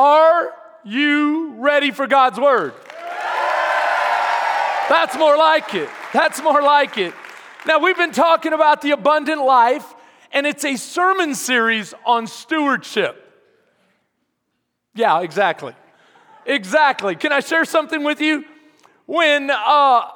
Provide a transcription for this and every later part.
Are you ready for God's word? That's more like it. That's more like it. Now, we've been talking about the abundant life, and it's a sermon series on stewardship. Yeah, exactly. Exactly. Can I share something with you? When uh,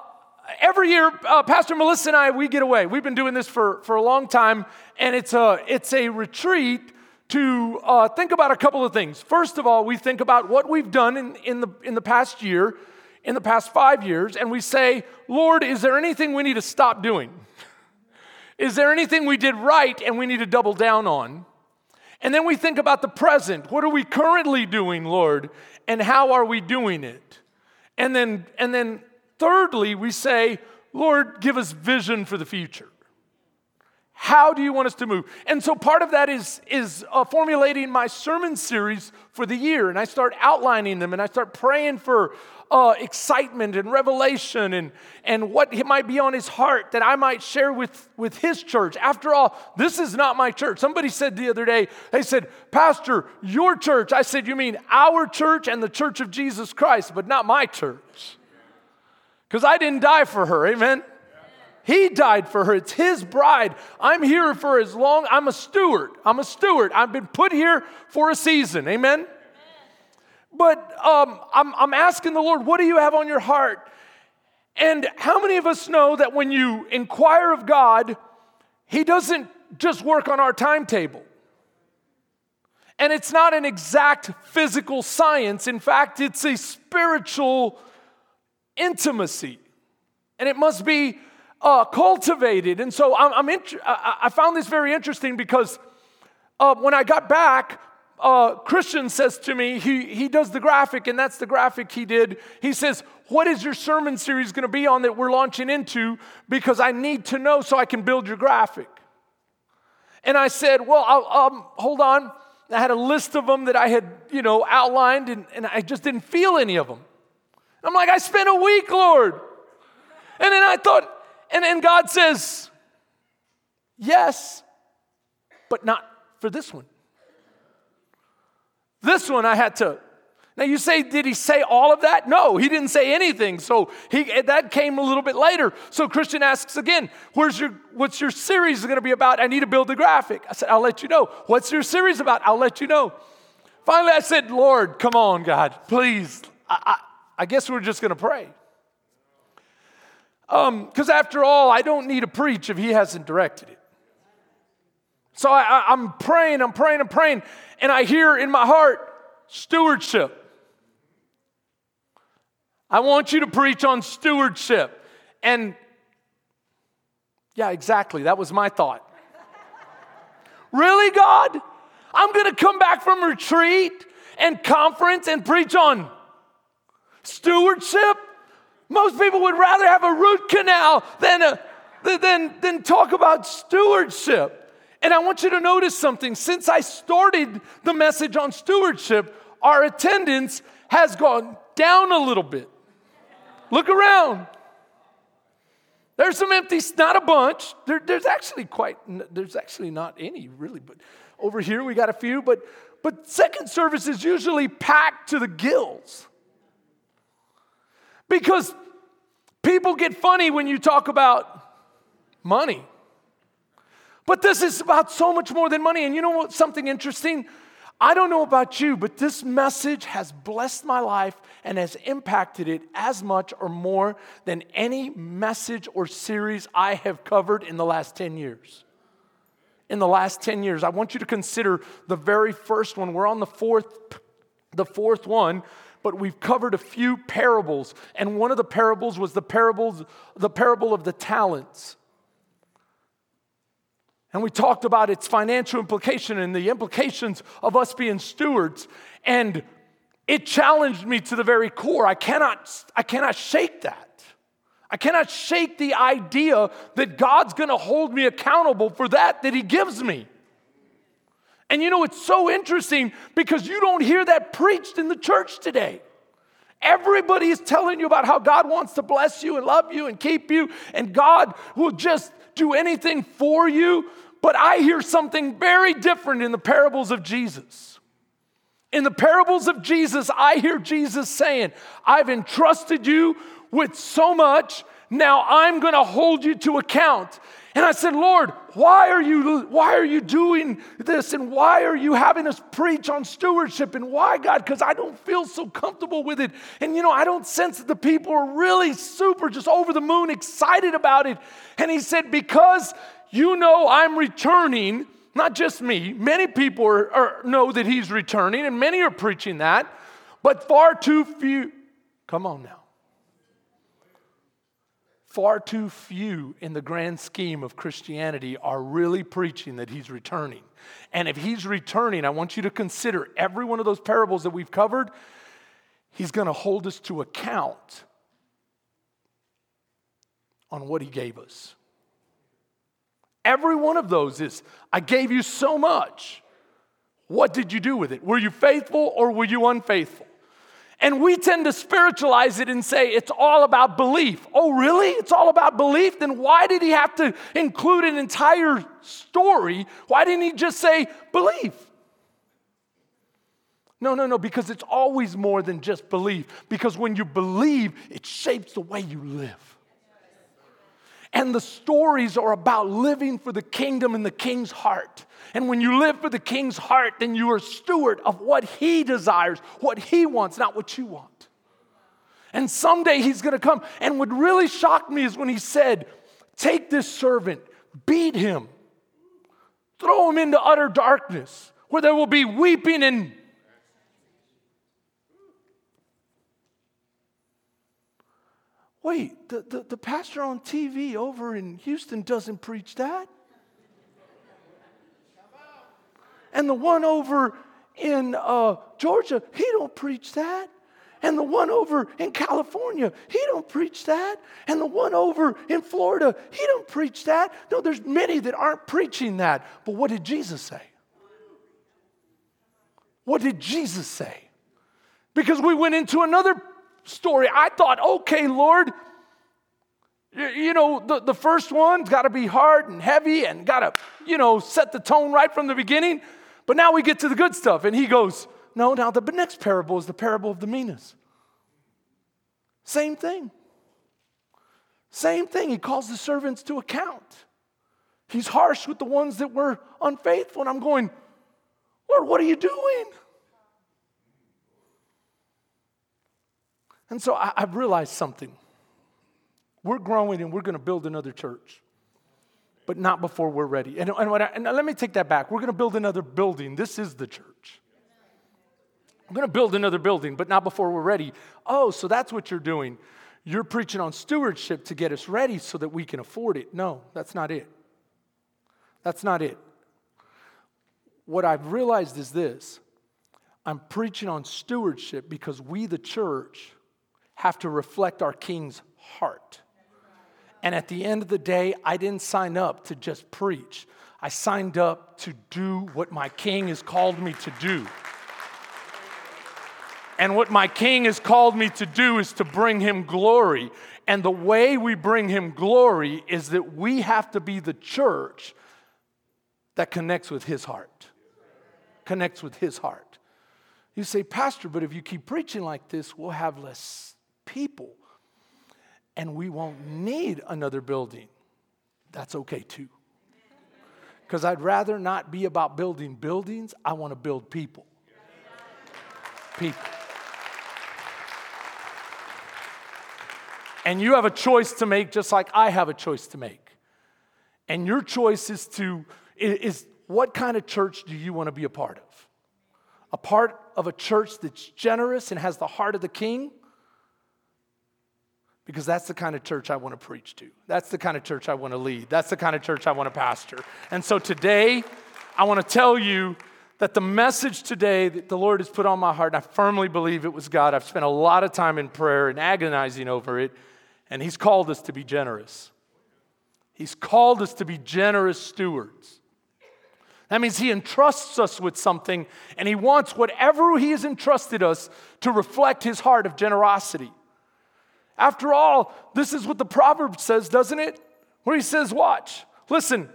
every year, uh, Pastor Melissa and I, we get away. We've been doing this for, for a long time, and it's a, it's a retreat to uh, think about a couple of things. First of all, we think about what we've done in, in, the, in the past year, in the past five years, and we say, Lord, is there anything we need to stop doing? Is there anything we did right and we need to double down on? And then we think about the present. What are we currently doing, Lord? And how are we doing it? And then, and then thirdly, we say, Lord, give us vision for the future. How do you want us to move? And so part of that is, is uh, formulating my sermon series for the year. And I start outlining them and I start praying for uh, excitement and revelation and, and what might be on his heart that I might share with, with his church. After all, this is not my church. Somebody said the other day, they said, Pastor, your church. I said, You mean our church and the church of Jesus Christ, but not my church. Because I didn't die for her. Amen. He died for her. It's his bride. I'm here for as long. I'm a steward. I'm a steward. I've been put here for a season. Amen. But um, I'm, I'm asking the Lord, what do you have on your heart? And how many of us know that when you inquire of God, He doesn't just work on our timetable? And it's not an exact physical science. In fact, it's a spiritual intimacy. And it must be uh, cultivated. And so I'm, I'm int- I found this very interesting because uh, when I got back, uh, Christian says to me, he, he does the graphic, and that's the graphic he did. He says, What is your sermon series going to be on that we're launching into? Because I need to know so I can build your graphic. And I said, Well, I'll, um, hold on. I had a list of them that I had, you know, outlined, and, and I just didn't feel any of them. I'm like, I spent a week, Lord. And then I thought, and then God says, Yes, but not for this one. This one I had to. Now you say, did he say all of that? No, he didn't say anything. So he, that came a little bit later. So Christian asks again, "Where's your what's your series going to be about? I need to build the graphic." I said, "I'll let you know." What's your series about? I'll let you know. Finally, I said, "Lord, come on, God, please." I, I, I guess we're just going to pray. Because um, after all, I don't need to preach if he hasn't directed it. So I, am praying, I'm praying, I'm praying, and I hear in my heart stewardship. I want you to preach on stewardship. And yeah, exactly. That was my thought. really, God? I'm going to come back from retreat and conference and preach on stewardship? Most people would rather have a root canal than, a, than, than talk about stewardship. And I want you to notice something. Since I started the message on stewardship, our attendance has gone down a little bit. Look around. There's some empty, not a bunch. There, there's actually quite, there's actually not any really, but over here we got a few. But, but second service is usually packed to the gills. Because people get funny when you talk about money. But this is about so much more than money. And you know what? Something interesting? I don't know about you, but this message has blessed my life and has impacted it as much or more than any message or series I have covered in the last 10 years. In the last 10 years, I want you to consider the very first one. We're on the fourth, the fourth one, but we've covered a few parables. And one of the parables was the parables, the parable of the talents. And we talked about its financial implication and the implications of us being stewards. And it challenged me to the very core. I cannot, I cannot shake that. I cannot shake the idea that God's gonna hold me accountable for that that He gives me. And you know, it's so interesting because you don't hear that preached in the church today. Everybody is telling you about how God wants to bless you and love you and keep you, and God will just do anything for you. But I hear something very different in the parables of Jesus. In the parables of Jesus, I hear Jesus saying, I've entrusted you with so much, now I'm to hold you to account. And I said, Lord, why are you why are you doing this and why are you having us preach on stewardship and why God because I don't feel so comfortable with it. And you know, I don't sense that the people are really super just over the moon excited about it. And he said because you know I'm returning, not just me, many people are, are, know that he's returning and many are preaching that, but far too few Come on now far too few in the grand scheme of Christianity are really preaching that he's returning. And if he's returning, I want you to consider every one of those parables that we've covered, he's going to hold us to account on what he gave us. Every one of those is, I gave you so much. What did you do with it? Were you faithful or were you unfaithful? And we tend to spiritualize it and say it's all about belief. Oh, really? It's all about belief? Then why did he have to include an entire story? Why didn't he just say belief? No, no, no, because it's always more than just belief. Because when you believe, it shapes the way you live. And the stories are about living for the kingdom and the king's heart. And when you live for the king's heart, then you are steward of what he desires, what he wants, not what you want. And someday he's gonna come. And what really shocked me is when he said, Take this servant, beat him, throw him into utter darkness, where there will be weeping and Wait, the, the, the pastor on TV over in Houston doesn't preach that. And the one over in uh, Georgia, he don't preach that. And the one over in California, he don't preach that. And the one over in Florida, he don't preach that. No, there's many that aren't preaching that. But what did Jesus say? What did Jesus say? Because we went into another story. I thought, okay, Lord, you know, the, the first one's got to be hard and heavy and got to, you know, set the tone right from the beginning. But now we get to the good stuff. And he goes, No, now the next parable is the parable of the minas. Same thing. Same thing. He calls the servants to account. He's harsh with the ones that were unfaithful. And I'm going, Lord, what are you doing? And so I, have realized something. We're growing and we're going to build another church but not before we're ready. And, and, I, and let me take that back. We're going to build another building. This is the church. I'm going to build another building, but not before we're ready. Oh, so that's what you're doing. You're preaching on stewardship to get us ready so that we can afford it. No, that's not it. That's not it. What I've realized is this I'm preaching on stewardship because we, the church, have to reflect our King's heart. And at the end of the day, I didn't sign up to just preach. I signed up to do what my king has called me to do. And what my king has called me to do is to bring him glory. And the way we bring him glory is that we have to be the church that connects with his heart. Connects with his heart. You say, Pastor, but if you keep preaching like this, we'll have less people and we won't need another building. That's okay too. Because I'd rather not be about building buildings, I want to build people. People. And you have a choice to make just like I have a choice to make. And your choice is to is what kind of church do you want to be a part of? A part of a church that's generous and has the heart of the king? Because that's the kind of church I want to preach to. That's the kind of church I want to lead. That's the kind of church I want to pastor. And so today, I want to tell you that the message today that the Lord has put on my heart, and I firmly believe it was God. I've spent a lot of time in prayer and agonizing over it, and He's called us to be generous. He's called us to be generous stewards. That means He entrusts us with something, and He wants whatever He has entrusted us to reflect His heart of generosity. After all, this is what the proverb says, doesn't it? Where he says, Watch, listen,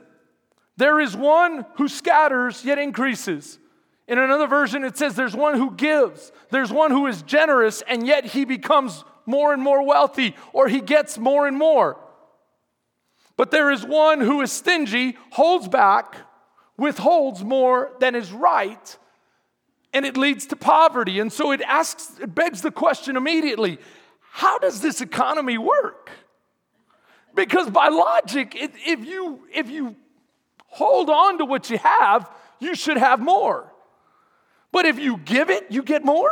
there is one who scatters yet increases, In another version, it says there's one who gives, there's one who is generous, and yet he becomes more and more wealthy, or he gets more and more. But there is one who is stingy, holds back, withholds more than is right, and it leads to poverty. And so it asks, it begs the question immediately how does this economy work? Because by logic, if you, if you hold on to what you have, you should have more. But if you give it, you get more?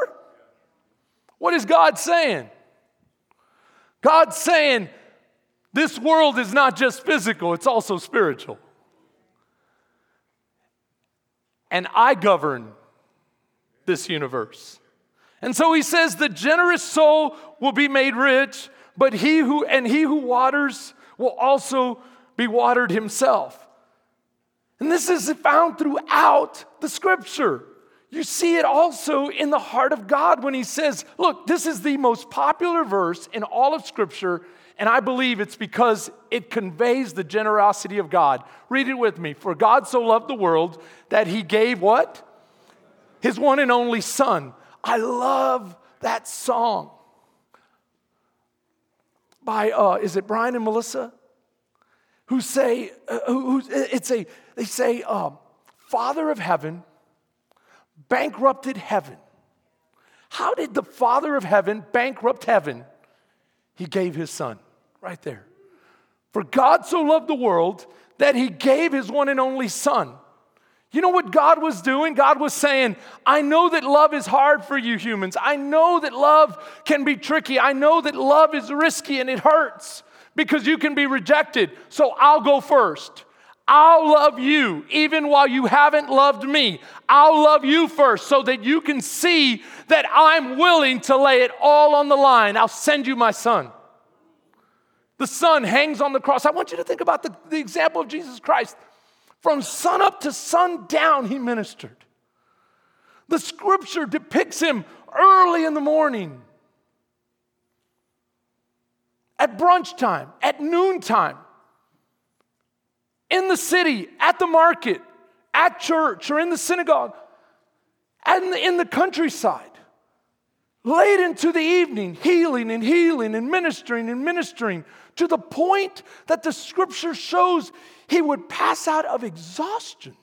What is God saying? God's saying this world is not just physical, it's also spiritual. And I govern this universe. And so he says the generous soul will be made rich, but he who and he who waters will also be watered himself. And this is found throughout the scripture. You see it also in the heart of God when he says, Look, this is the most popular verse in all of Scripture, and I believe it's because it conveys the generosity of God. Read it with me. For God so loved the world that he gave what? His one and only Son. I love that song by, uh, is it Brian and Melissa? Who say, uh, who, it's a, they say, um, Father of heaven bankrupted heaven. How did the Father of heaven bankrupt heaven? He gave his son, right there. For God so loved the world that he gave his one and only son. You know what God was doing? God was saying, I know that love is hard for you humans. I know that love can be tricky. I know that love is risky and it hurts because you can be rejected. So I'll go first. I'll love you even while you haven't loved me. I'll love you first so that you can see that I'm willing to lay it all on the line. I'll send you my son. The son hangs on the cross. I want you to think about the, the example of Jesus Christ. From sun up to sundown, he ministered. The scripture depicts him early in the morning, at brunch time, at noontime in the city, at the market, at church, or in the synagogue, and in the countryside, late into the evening, healing and healing and ministering and ministering to the point that the scripture shows he would pass out of exhaustion.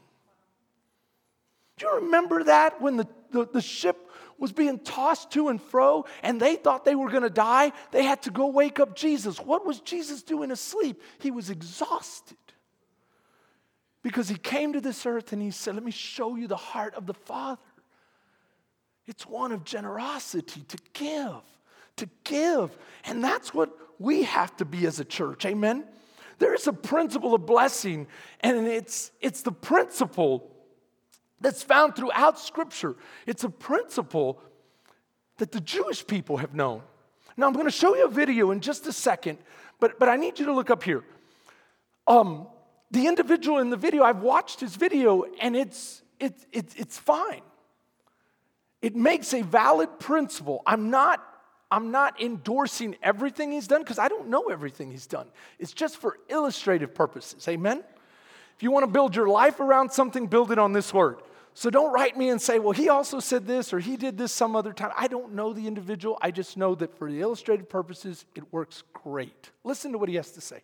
Do you remember that when the, the, the ship was being tossed to and fro and they thought they were going to die? They had to go wake up Jesus. What was Jesus doing asleep? He was exhausted. Because he came to this earth and he said, Let me show you the heart of the Father. It's one of generosity to give, to give. And that's what we have to be as a church. Amen? There is a principle of blessing, and it's, it's the principle that's found throughout Scripture. It's a principle that the Jewish people have known. Now, I'm going to show you a video in just a second, but, but I need you to look up here. Um, the individual in the video, I've watched his video and it's, it, it, it's fine. It makes a valid principle. I'm not, I'm not endorsing everything he's done because I don't know everything he's done. It's just for illustrative purposes. Amen? If you want to build your life around something, build it on this word. So don't write me and say, well, he also said this or he did this some other time. I don't know the individual. I just know that for the illustrative purposes, it works great. Listen to what he has to say.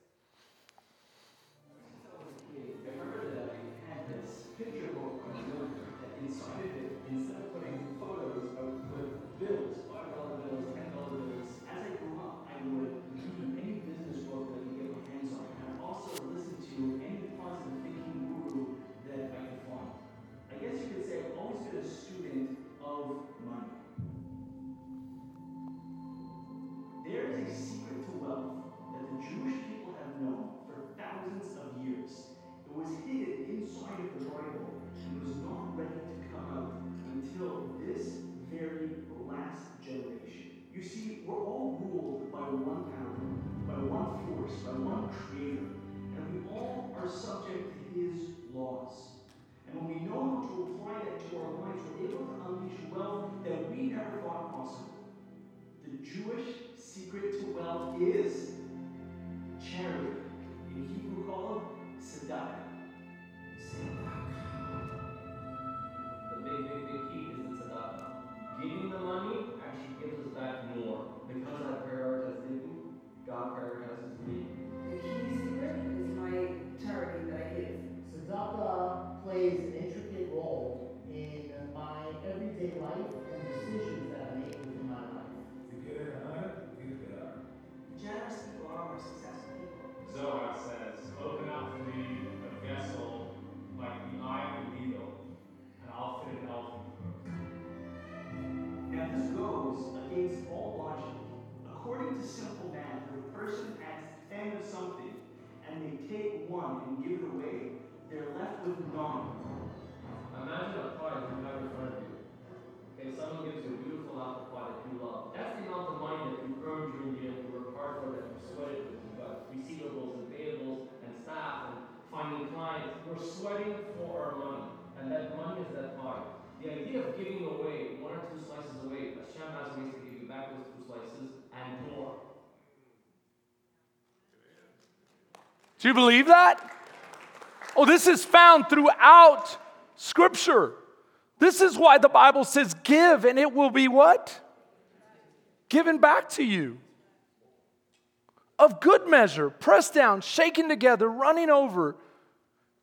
Do you believe that? Oh, this is found throughout Scripture. This is why the Bible says, give, and it will be what? Given back to you. Of good measure, pressed down, shaken together, running over,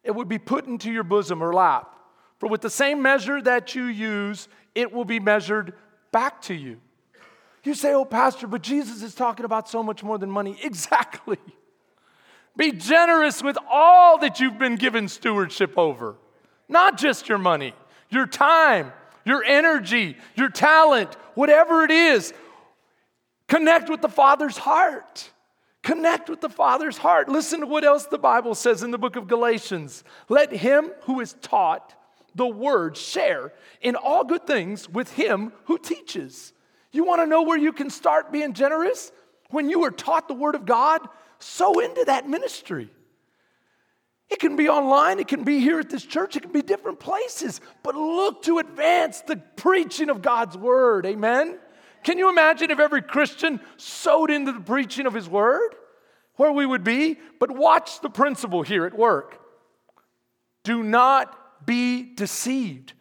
it would be put into your bosom or lap. For with the same measure that you use, it will be measured back to you. You say, oh, Pastor, but Jesus is talking about so much more than money. Exactly. Be generous with all that you've been given stewardship over, not just your money, your time, your energy, your talent, whatever it is. Connect with the Father's heart. Connect with the Father's heart. Listen to what else the Bible says in the book of Galatians. Let him who is taught the word share in all good things with him who teaches. You want to know where you can start being generous? When you are taught the word of God, sow into that ministry. It can be online, it can be here at this church, it can be different places, but look to advance the preaching of God's word. Amen? Can you imagine if every Christian sowed into the preaching of his word? Where we would be? But watch the principle here at work. Do not be deceived.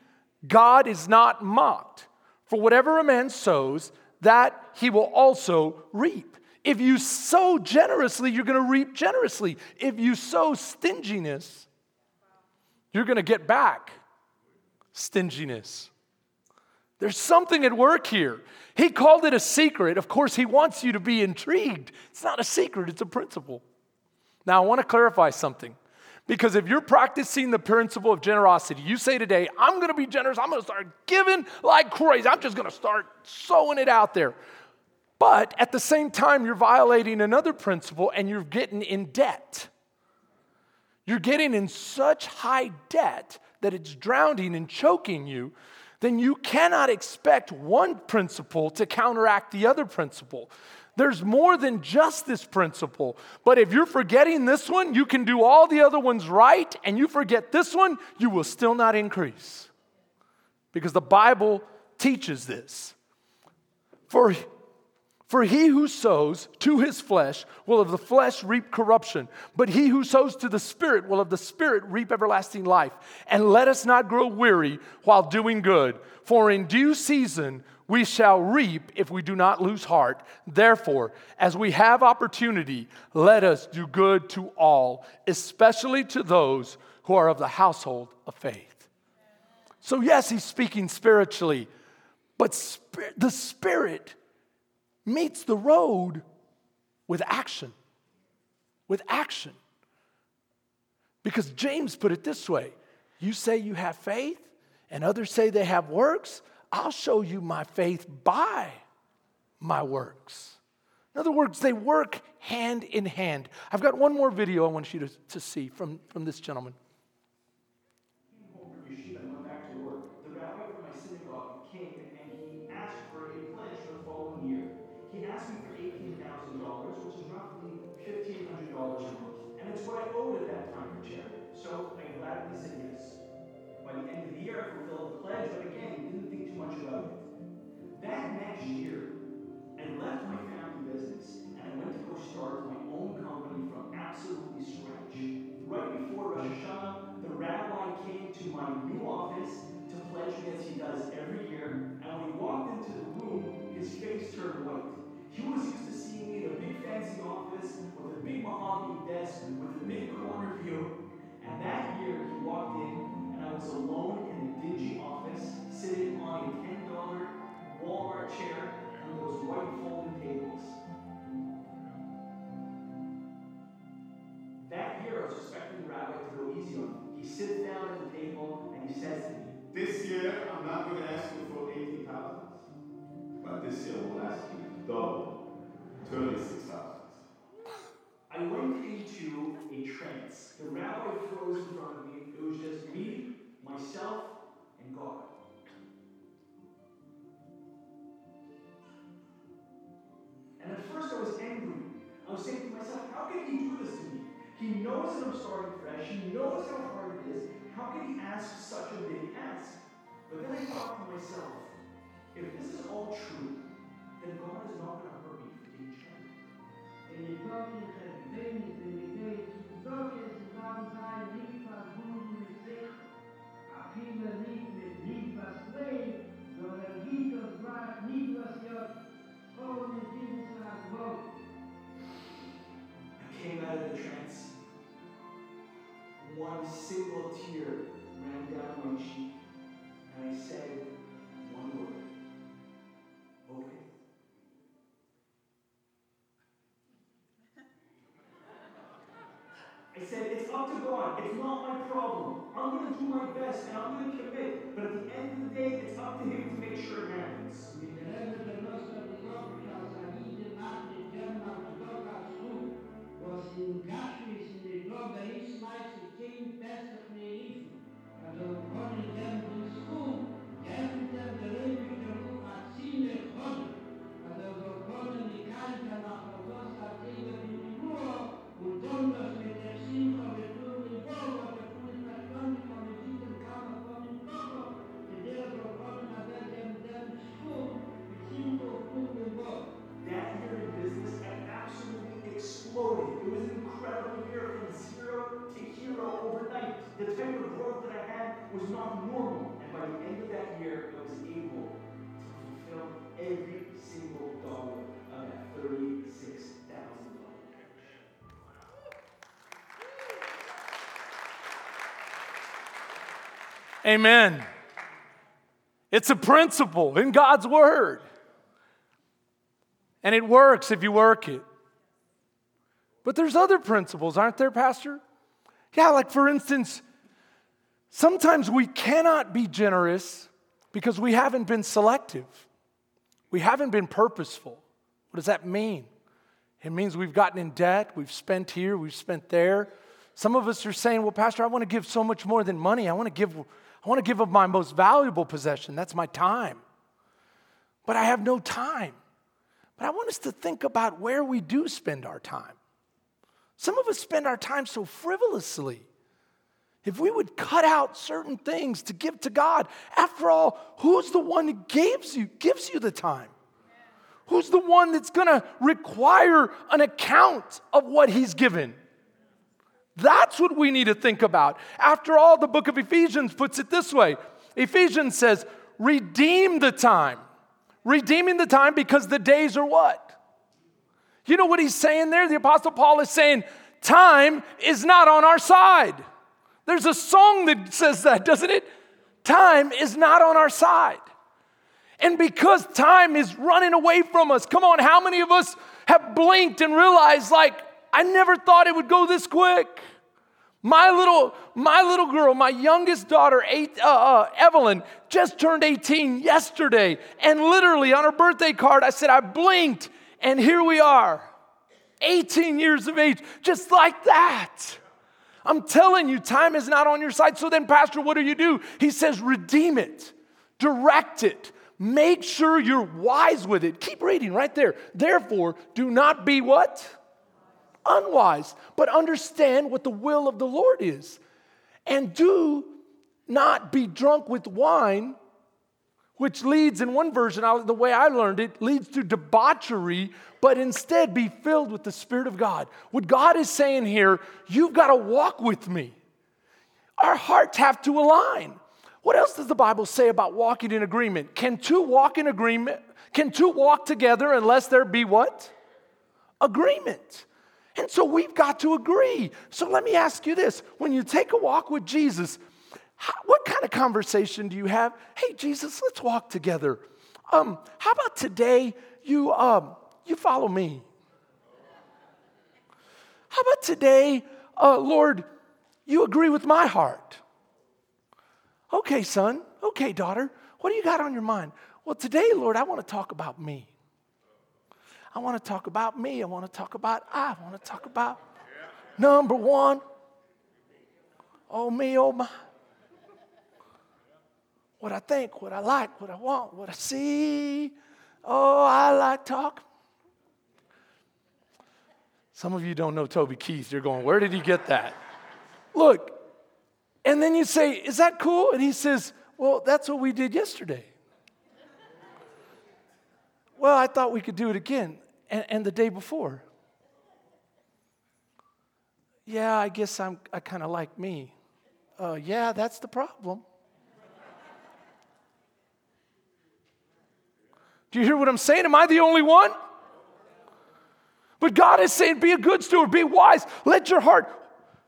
God is not mocked. For whatever a man sows, that he will also reap. If you sow generously, you're going to reap generously. If you sow stinginess, you're going to get back stinginess. There's something at work here. He called it a secret. Of course, he wants you to be intrigued. It's not a secret, it's a principle. Now, I want to clarify something. Because if you're practicing the principle of generosity, you say today, I'm going to be generous. I'm going to start giving like crazy. I'm just going to start sowing it out there. But at the same time, you're violating another principle and you're getting in debt. You're getting in such high debt that it's drowning and choking you, then you cannot expect one principle to counteract the other principle. There's more than just this principle. But if you're forgetting this one, you can do all the other ones right, and you forget this one, you will still not increase. Because the Bible teaches this. For for he who sows to his flesh will of the flesh reap corruption, but he who sows to the Spirit will of the Spirit reap everlasting life. And let us not grow weary while doing good, for in due season we shall reap if we do not lose heart. Therefore, as we have opportunity, let us do good to all, especially to those who are of the household of faith. So, yes, he's speaking spiritually, but the Spirit meets the road with action. With action. Because James put it this way you say you have faith, and others say they have works. I'll show you my faith by my works. In other words, they work hand in hand. I've got one more video I want you to, to see from, from this gentleman. chair and those white folding tables. That year, I was expecting the rabbi to go easy on me. He sits down at the table and he says to me, This year, I'm not going to ask myself, if this is all true, then God is not going to hurt me for being gentle. Ele toca entre bens ninguém, toque esse vai limpa mundo seco, a fila limpa, limpa slave, no erguitos vai, limpa senhor, onde temos a mão. I came out of the trance. One single tear ran down my cheek, and I said one word. Okay. I said, it's up to God. It's not my problem. I'm going to do my best and I'm going to commit. But at the end of the day, it's up to Him to make sure it happens. Um Amen. It's a principle in God's Word. And it works if you work it. But there's other principles, aren't there, Pastor? Yeah, like for instance, sometimes we cannot be generous because we haven't been selective. We haven't been purposeful. What does that mean? It means we've gotten in debt, we've spent here, we've spent there. Some of us are saying, "Well, pastor, I want to give so much more than money. I want to give I want to give of my most valuable possession. That's my time." But I have no time. But I want us to think about where we do spend our time. Some of us spend our time so frivolously. If we would cut out certain things to give to God, after all, who's the one who gives you, gives you the time? Who's the one that's gonna require an account of what he's given? That's what we need to think about. After all, the book of Ephesians puts it this way Ephesians says, redeem the time. Redeeming the time because the days are what? You know what he's saying there? The Apostle Paul is saying, time is not on our side. There's a song that says that, doesn't it? Time is not on our side. And because time is running away from us, come on, how many of us have blinked and realized, like, I never thought it would go this quick? My little, my little girl, my youngest daughter, eight, uh, uh, Evelyn, just turned 18 yesterday. And literally on her birthday card, I said, I blinked, and here we are. 18 years of age, just like that. I'm telling you, time is not on your side. So then, Pastor, what do you do? He says, redeem it, direct it, make sure you're wise with it. Keep reading right there. Therefore, do not be what? Unwise, but understand what the will of the Lord is. And do not be drunk with wine, which leads, in one version, the way I learned it, leads to debauchery, but instead be filled with the Spirit of God. What God is saying here, you've got to walk with me. Our hearts have to align. What else does the Bible say about walking in agreement? Can two walk in agreement? Can two walk together unless there be what? Agreement. And so we've got to agree. So let me ask you this when you take a walk with Jesus, how, what kind of conversation do you have? Hey, Jesus, let's walk together. Um, how about today you, um, you follow me? How about today, uh, Lord, you agree with my heart? Okay, son. Okay, daughter. What do you got on your mind? Well, today, Lord, I want to talk about me. I want to talk about me. I want to talk about I. I want to talk about number one. Oh, me, oh, my. What I think, what I like, what I want, what I see. Oh, I like talk. Some of you don't know Toby Keith. You're going, where did he get that? Look, and then you say, is that cool? And he says, well, that's what we did yesterday. well, I thought we could do it again. And, and the day before. Yeah, I guess I'm, I kind of like me. Uh, yeah, that's the problem. Do you hear what I'm saying? Am I the only one? But God is saying, be a good steward, be wise, let your heart.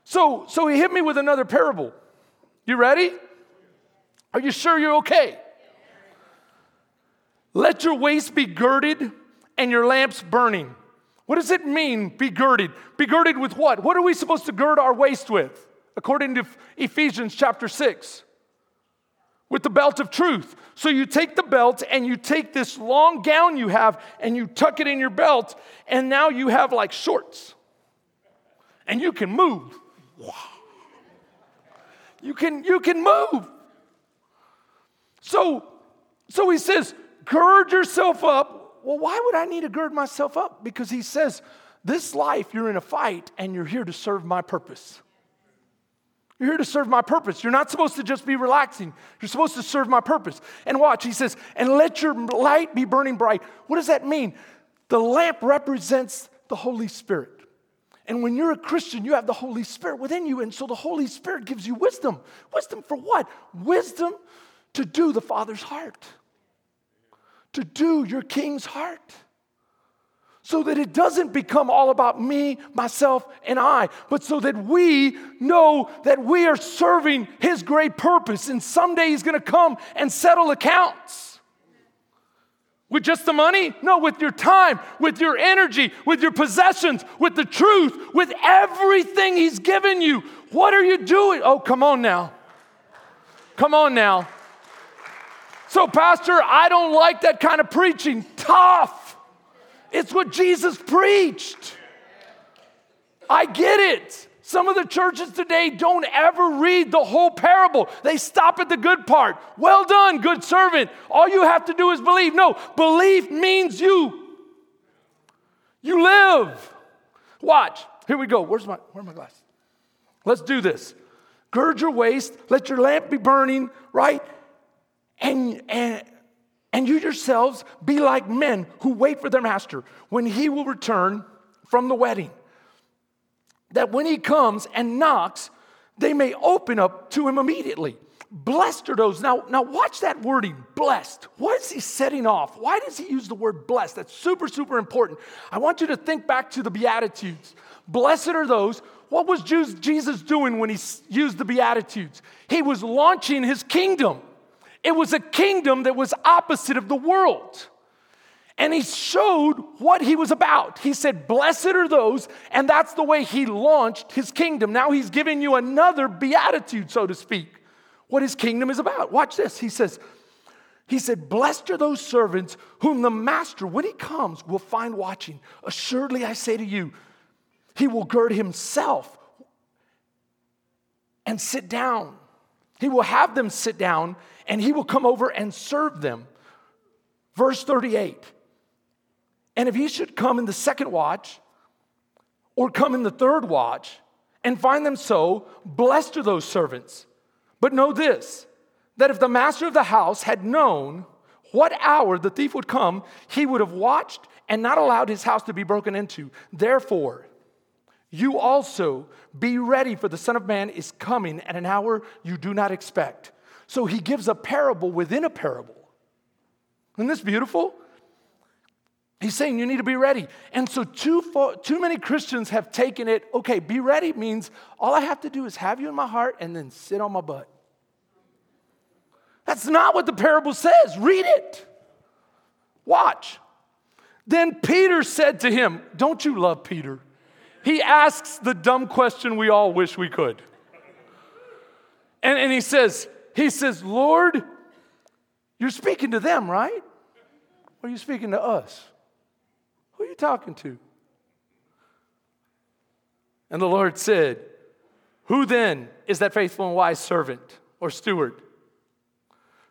So, so he hit me with another parable. You ready? Are you sure you're okay? Let your waist be girded and your lamps burning. What does it mean, be girded? Be girded with what? What are we supposed to gird our waist with? According to Ephesians chapter 6 with the belt of truth. So you take the belt and you take this long gown you have and you tuck it in your belt, and now you have like shorts. And you can move. You can, you can move. So, so he says, gird yourself up. Well, why would I need to gird myself up? Because he says, this life, you're in a fight and you're here to serve my purpose. You're here to serve my purpose. You're not supposed to just be relaxing. You're supposed to serve my purpose. And watch, he says, and let your light be burning bright. What does that mean? The lamp represents the Holy Spirit. And when you're a Christian, you have the Holy Spirit within you. And so the Holy Spirit gives you wisdom. Wisdom for what? Wisdom to do the Father's heart, to do your King's heart so that it doesn't become all about me, myself, and I, but so that we know that we are serving His great purpose. And someday He's gonna come and settle accounts. With just the money? No, with your time, with your energy, with your possessions, with the truth, with everything He's given you. What are you doing? Oh, come on now. Come on now. So, Pastor, I don't like that kind of preaching. Tough. It's what Jesus preached. I get it. Some of the churches today don't ever read the whole parable. They stop at the good part. Well done, good servant. All you have to do is believe. No, belief means you. You live. Watch. Here we go. Where's my where's my glass? Let's do this. Gird your waist, let your lamp be burning, right? And and and you yourselves be like men who wait for their master when he will return from the wedding. That when he comes and knocks, they may open up to him immediately. Blessed are those. Now, now watch that wording, blessed. What is he setting off? Why does he use the word blessed? That's super, super important. I want you to think back to the Beatitudes. Blessed are those. What was Jesus doing when he used the Beatitudes? He was launching his kingdom. It was a kingdom that was opposite of the world. And he showed what he was about. He said, Blessed are those, and that's the way he launched his kingdom. Now he's giving you another beatitude, so to speak, what his kingdom is about. Watch this. He says, he said, Blessed are those servants whom the master, when he comes, will find watching. Assuredly, I say to you, he will gird himself and sit down. He will have them sit down and he will come over and serve them. Verse 38 And if he should come in the second watch or come in the third watch and find them so, blessed are those servants. But know this that if the master of the house had known what hour the thief would come, he would have watched and not allowed his house to be broken into. Therefore, you also be ready, for the Son of Man is coming at an hour you do not expect. So he gives a parable within a parable. Isn't this beautiful? He's saying you need to be ready. And so, too, far, too many Christians have taken it okay, be ready means all I have to do is have you in my heart and then sit on my butt. That's not what the parable says. Read it. Watch. Then Peter said to him, Don't you love Peter? He asks the dumb question we all wish we could. And, and he says, he says, Lord, you're speaking to them, right? Or are you speaking to us? Who are you talking to? And the Lord said, Who then is that faithful and wise servant or steward,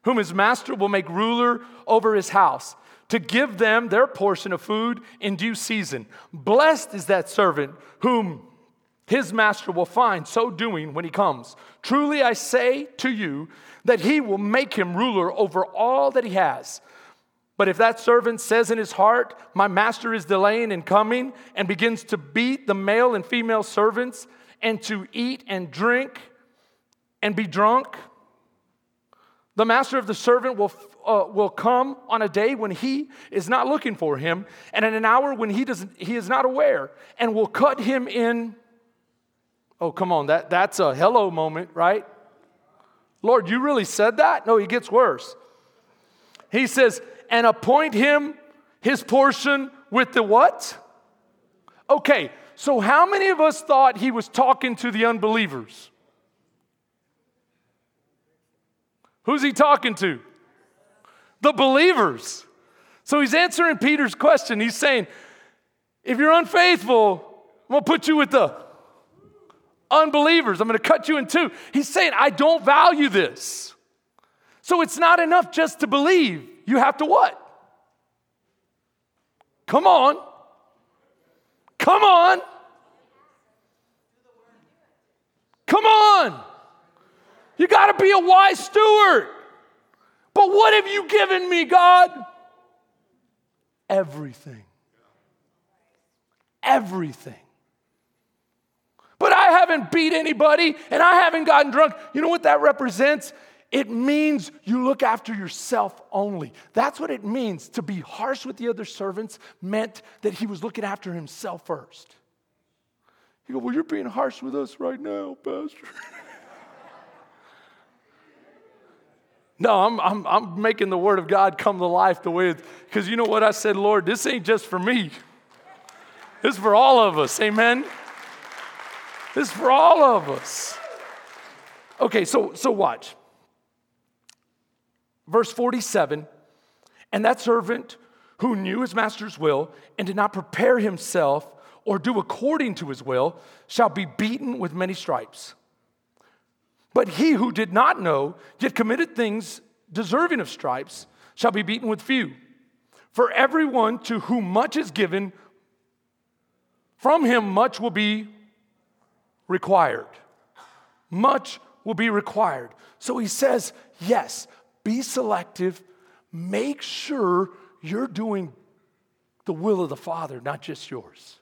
whom his master will make ruler over his house, to give them their portion of food in due season? Blessed is that servant whom his master will find so doing when he comes. Truly I say to you that he will make him ruler over all that he has. But if that servant says in his heart, My master is delaying in coming, and begins to beat the male and female servants, and to eat and drink and be drunk, the master of the servant will, uh, will come on a day when he is not looking for him, and in an hour when he, doesn't, he is not aware, and will cut him in. Oh, come on, that, that's a hello moment, right? Lord, you really said that? No, he gets worse. He says, and appoint him his portion with the what? Okay, so how many of us thought he was talking to the unbelievers? Who's he talking to? The believers. So he's answering Peter's question. He's saying, if you're unfaithful, I'm gonna put you with the unbelievers. I'm gonna cut you in two. He's saying, I don't value this. So it's not enough just to believe. You have to what? Come on. Come on. Come on. You got to be a wise steward. But what have you given me, God? Everything. Everything. But I haven't beat anybody and I haven't gotten drunk. You know what that represents? It means you look after yourself only. That's what it means to be harsh with the other servants, meant that he was looking after himself first. You go, Well, you're being harsh with us right now, Pastor. no, I'm, I'm, I'm making the Word of God come to life the way, it's, because you know what I said, Lord, this ain't just for me, this is for all of us. Amen? This is for all of us. Okay, so, so watch verse 47 and that servant who knew his master's will and did not prepare himself or do according to his will shall be beaten with many stripes. But he who did not know, yet committed things deserving of stripes, shall be beaten with few. For everyone to whom much is given, from him much will be required. Much will be required. So he says, yes, be selective. Make sure you're doing the will of the Father, not just yours.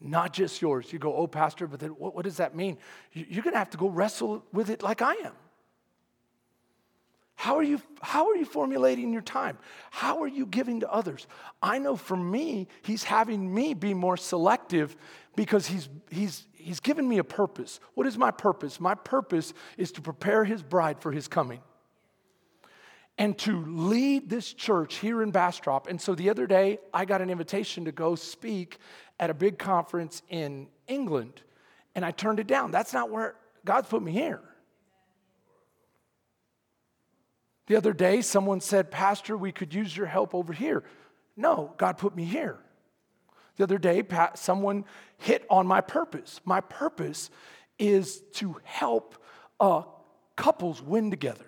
Not just yours. You go, oh, Pastor, but then what, what does that mean? You're going to have to go wrestle with it like I am. How are, you, how are you formulating your time? How are you giving to others? I know for me, he's having me be more selective because he's, he's, he's given me a purpose. What is my purpose? My purpose is to prepare his bride for his coming and to lead this church here in Bastrop. And so the other day, I got an invitation to go speak at a big conference in England, and I turned it down. That's not where God's put me here. The other day, someone said, Pastor, we could use your help over here. No, God put me here. The other day, someone hit on my purpose. My purpose is to help uh, couples win together.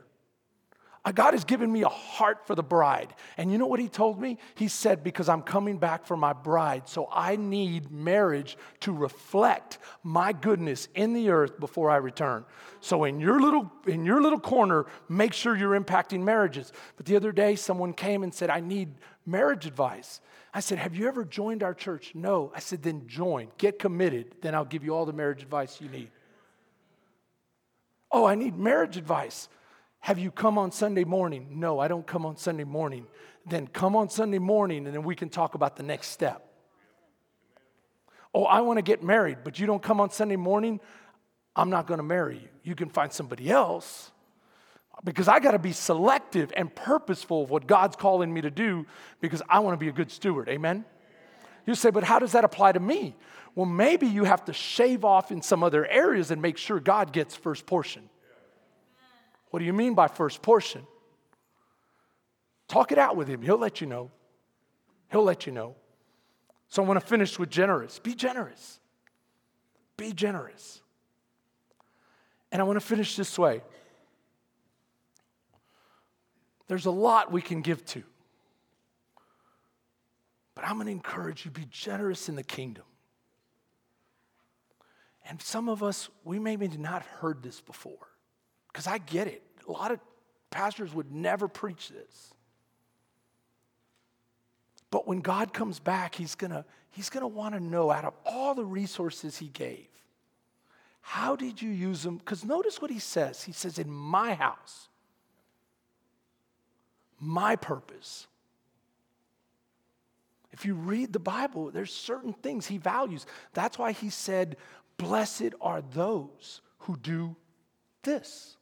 Uh, God has given me a heart for the bride. And you know what he told me? He said, Because I'm coming back for my bride, so I need marriage to reflect my goodness in the earth before I return. So in your little in your little corner, make sure you're impacting marriages. But the other day someone came and said, I need marriage advice. I said, Have you ever joined our church? No. I said, Then join, get committed, then I'll give you all the marriage advice you need. Oh, I need marriage advice. Have you come on Sunday morning? No, I don't come on Sunday morning. Then come on Sunday morning and then we can talk about the next step. Oh, I want to get married, but you don't come on Sunday morning? I'm not going to marry you. You can find somebody else because I got to be selective and purposeful of what God's calling me to do because I want to be a good steward. Amen? You say, but how does that apply to me? Well, maybe you have to shave off in some other areas and make sure God gets first portion. What do you mean by first portion? Talk it out with him. He'll let you know. He'll let you know. So I want to finish with generous. Be generous. Be generous. And I want to finish this way. There's a lot we can give to. But I'm going to encourage you be generous in the kingdom. And some of us, we maybe not heard this before, because I get it. A lot of pastors would never preach this. But when God comes back, He's gonna, he's gonna wanna know out of all the resources He gave, how did you use them? Because notice what He says. He says, In my house, my purpose. If you read the Bible, there's certain things he values. That's why he said, Blessed are those who do this.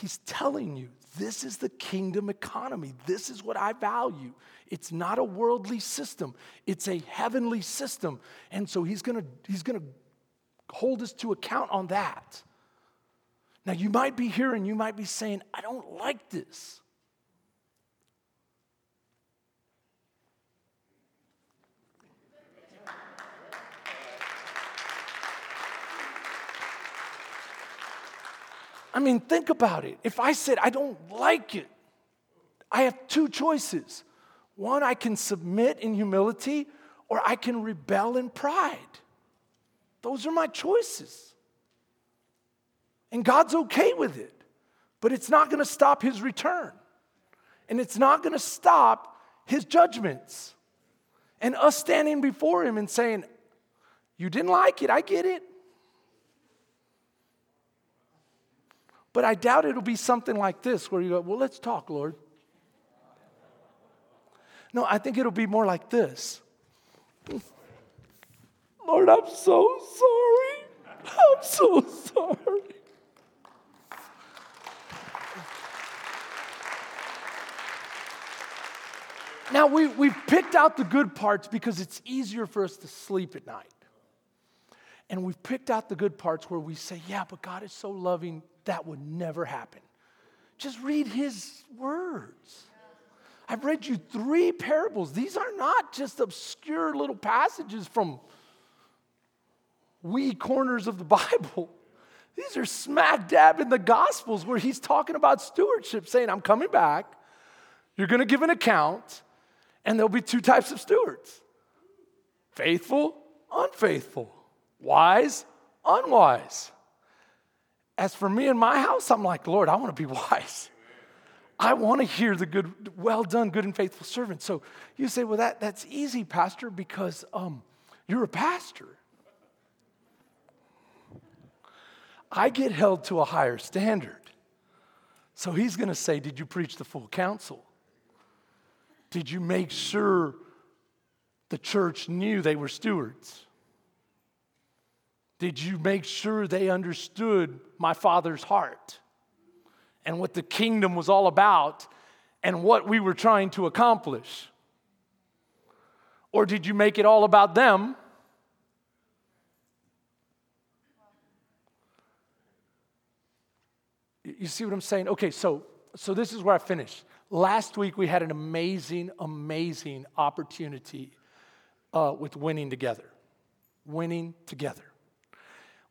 He's telling you, this is the kingdom economy. This is what I value. It's not a worldly system, it's a heavenly system. And so he's gonna, he's gonna hold us to account on that. Now, you might be here and you might be saying, I don't like this. I mean, think about it. If I said I don't like it, I have two choices. One, I can submit in humility, or I can rebel in pride. Those are my choices. And God's okay with it, but it's not gonna stop His return. And it's not gonna stop His judgments. And us standing before Him and saying, You didn't like it, I get it. But I doubt it'll be something like this where you go, Well, let's talk, Lord. No, I think it'll be more like this Lord, I'm so sorry. I'm so sorry. Now, we, we've picked out the good parts because it's easier for us to sleep at night. And we've picked out the good parts where we say, yeah, but God is so loving, that would never happen. Just read His words. I've read you three parables. These are not just obscure little passages from wee corners of the Bible. These are smack dab in the Gospels where he's talking about stewardship, saying, I'm coming back, you're gonna give an account, and there'll be two types of stewards faithful, unfaithful, wise, unwise. As for me and my house, I'm like, Lord, I wanna be wise. I want to hear the good, well done, good and faithful servant. So you say, well, that, that's easy, Pastor, because um, you're a pastor. I get held to a higher standard. So he's going to say, Did you preach the full counsel? Did you make sure the church knew they were stewards? Did you make sure they understood my father's heart and what the kingdom was all about and what we were trying to accomplish? Or did you make it all about them? You see what I'm saying? Okay, so so this is where I finish. Last week we had an amazing, amazing opportunity uh, with winning together. Winning together.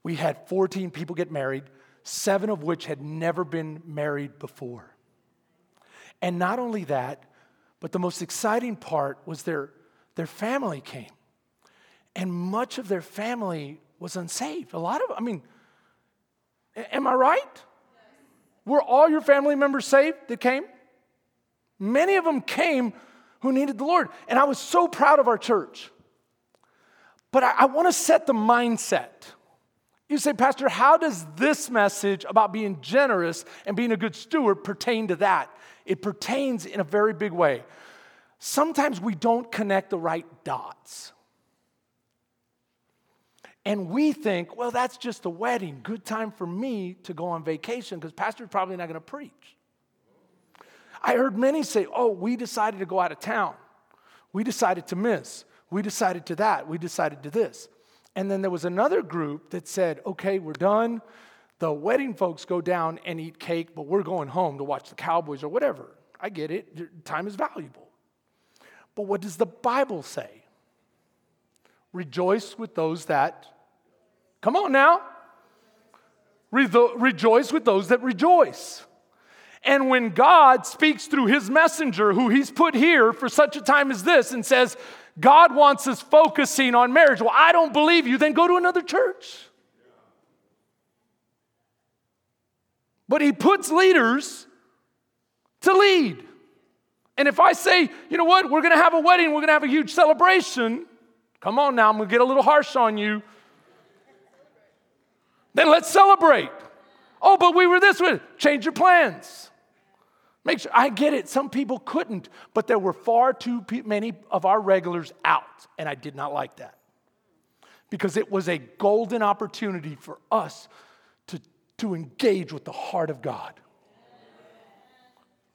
We had 14 people get married, seven of which had never been married before. And not only that, but the most exciting part was their, their family came. And much of their family was unsaved. A lot of, I mean, am I right? Were all your family members saved that came? Many of them came who needed the Lord. And I was so proud of our church. But I, I want to set the mindset. You say, Pastor, how does this message about being generous and being a good steward pertain to that? It pertains in a very big way. Sometimes we don't connect the right dots. And we think, well, that's just a wedding. Good time for me to go on vacation because pastor's probably not going to preach. I heard many say, oh, we decided to go out of town. We decided to miss. We decided to that. We decided to this. And then there was another group that said, okay, we're done. The wedding folks go down and eat cake, but we're going home to watch the Cowboys or whatever. I get it. Time is valuable. But what does the Bible say? Rejoice with those that, come on now, Re- rejoice with those that rejoice. And when God speaks through his messenger, who he's put here for such a time as this, and says, God wants us focusing on marriage. Well, I don't believe you, then go to another church. But he puts leaders to lead. And if I say, you know what, we're gonna have a wedding, we're gonna have a huge celebration, come on now, I'm gonna get a little harsh on you. Then let's celebrate. Oh, but we were this way. Change your plans. Make sure, I get it, some people couldn't, but there were far too many of our regulars out, and I did not like that. Because it was a golden opportunity for us to, to engage with the heart of God.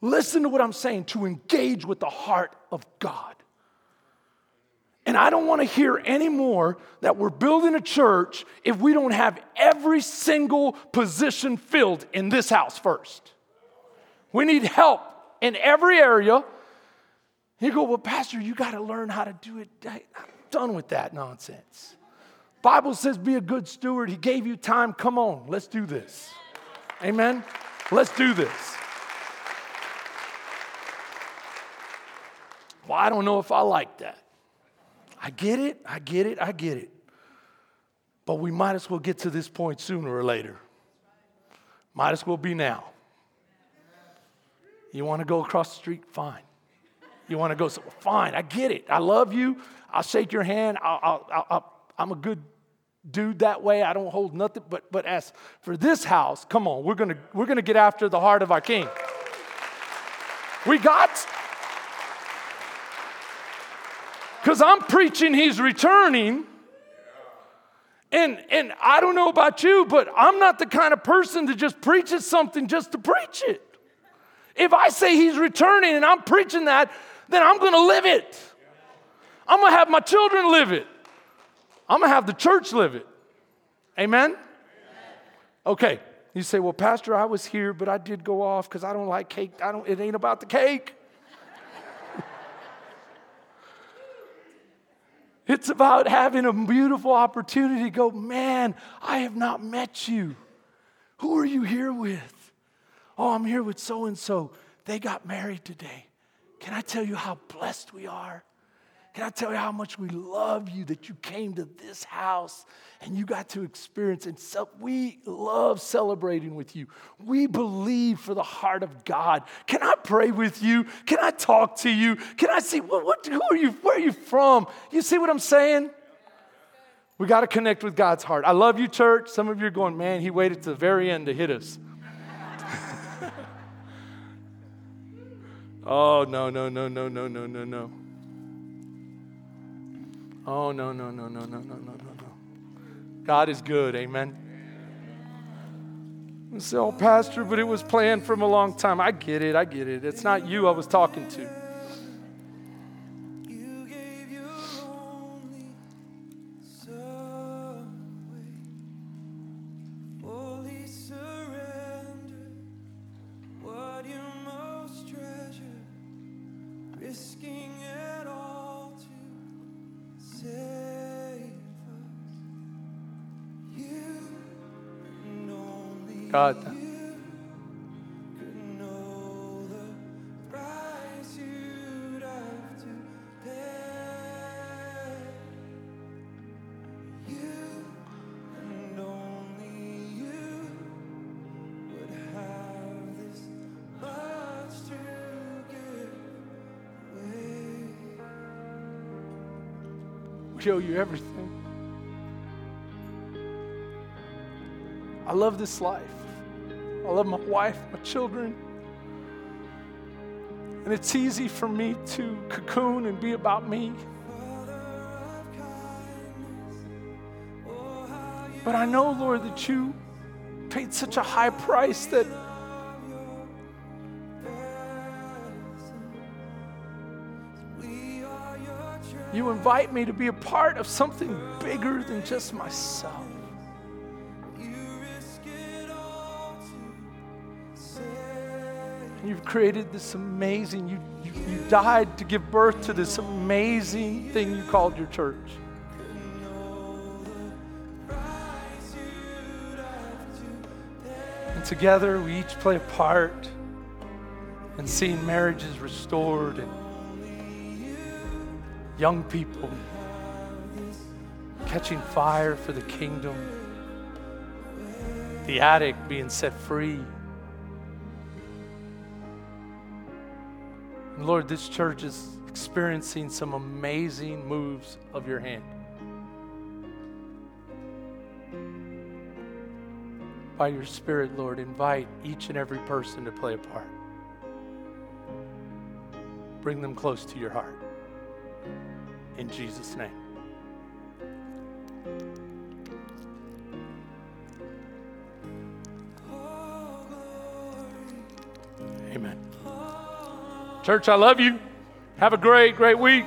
Listen to what I'm saying to engage with the heart of God. And I don't want to hear anymore that we're building a church if we don't have every single position filled in this house first. We need help in every area. You go, well, Pastor, you got to learn how to do it. I'm done with that nonsense. Bible says be a good steward. He gave you time. Come on, let's do this. Amen. Let's do this. Well, I don't know if I like that. I get it, I get it, I get it. But we might as well get to this point sooner or later. Might as well be now. You want to go across the street? Fine. You want to go? Fine. I get it. I love you. I'll shake your hand. I am a good dude that way. I don't hold nothing. But, but as for this house, come on, we're gonna we're gonna get after the heart of our King. We got. Because I'm preaching he's returning. And, and I don't know about you, but I'm not the kind of person that just preaches something just to preach it. If I say he's returning and I'm preaching that, then I'm going to live it. I'm going to have my children live it. I'm going to have the church live it. Amen? Okay. You say, well, Pastor, I was here, but I did go off because I don't like cake. I don't, it ain't about the cake. it's about having a beautiful opportunity to go, man, I have not met you. Who are you here with? Oh, I'm here with so and so. They got married today. Can I tell you how blessed we are? Can I tell you how much we love you that you came to this house and you got to experience and so we love celebrating with you. We believe for the heart of God. Can I pray with you? Can I talk to you? Can I see what, what who are you? Where are you from? You see what I'm saying? We got to connect with God's heart. I love you, church. Some of you are going, man, he waited to the very end to hit us. Oh, no, no, no, no, no, no, no, no. Oh, no, no, no, no, no, no, no, no, no. God is good. Amen. You say, oh, Pastor, but it was planned from a long time. I get it. I get it. It's not you I was talking to. You everything. I love this life. I love my wife, my children. And it's easy for me to cocoon and be about me. But I know, Lord, that you paid such a high price that you invite me to be a part of something bigger than just myself. You've created this amazing, you, you you died to give birth to this amazing thing you called your church. And together we each play a part in seeing marriages restored and young people catching fire for the kingdom, the addict being set free. And Lord, this church is experiencing some amazing moves of your hand. By your Spirit, Lord, invite each and every person to play a part. Bring them close to your heart. In Jesus' name. Amen. Church, I love you. Have a great, great week.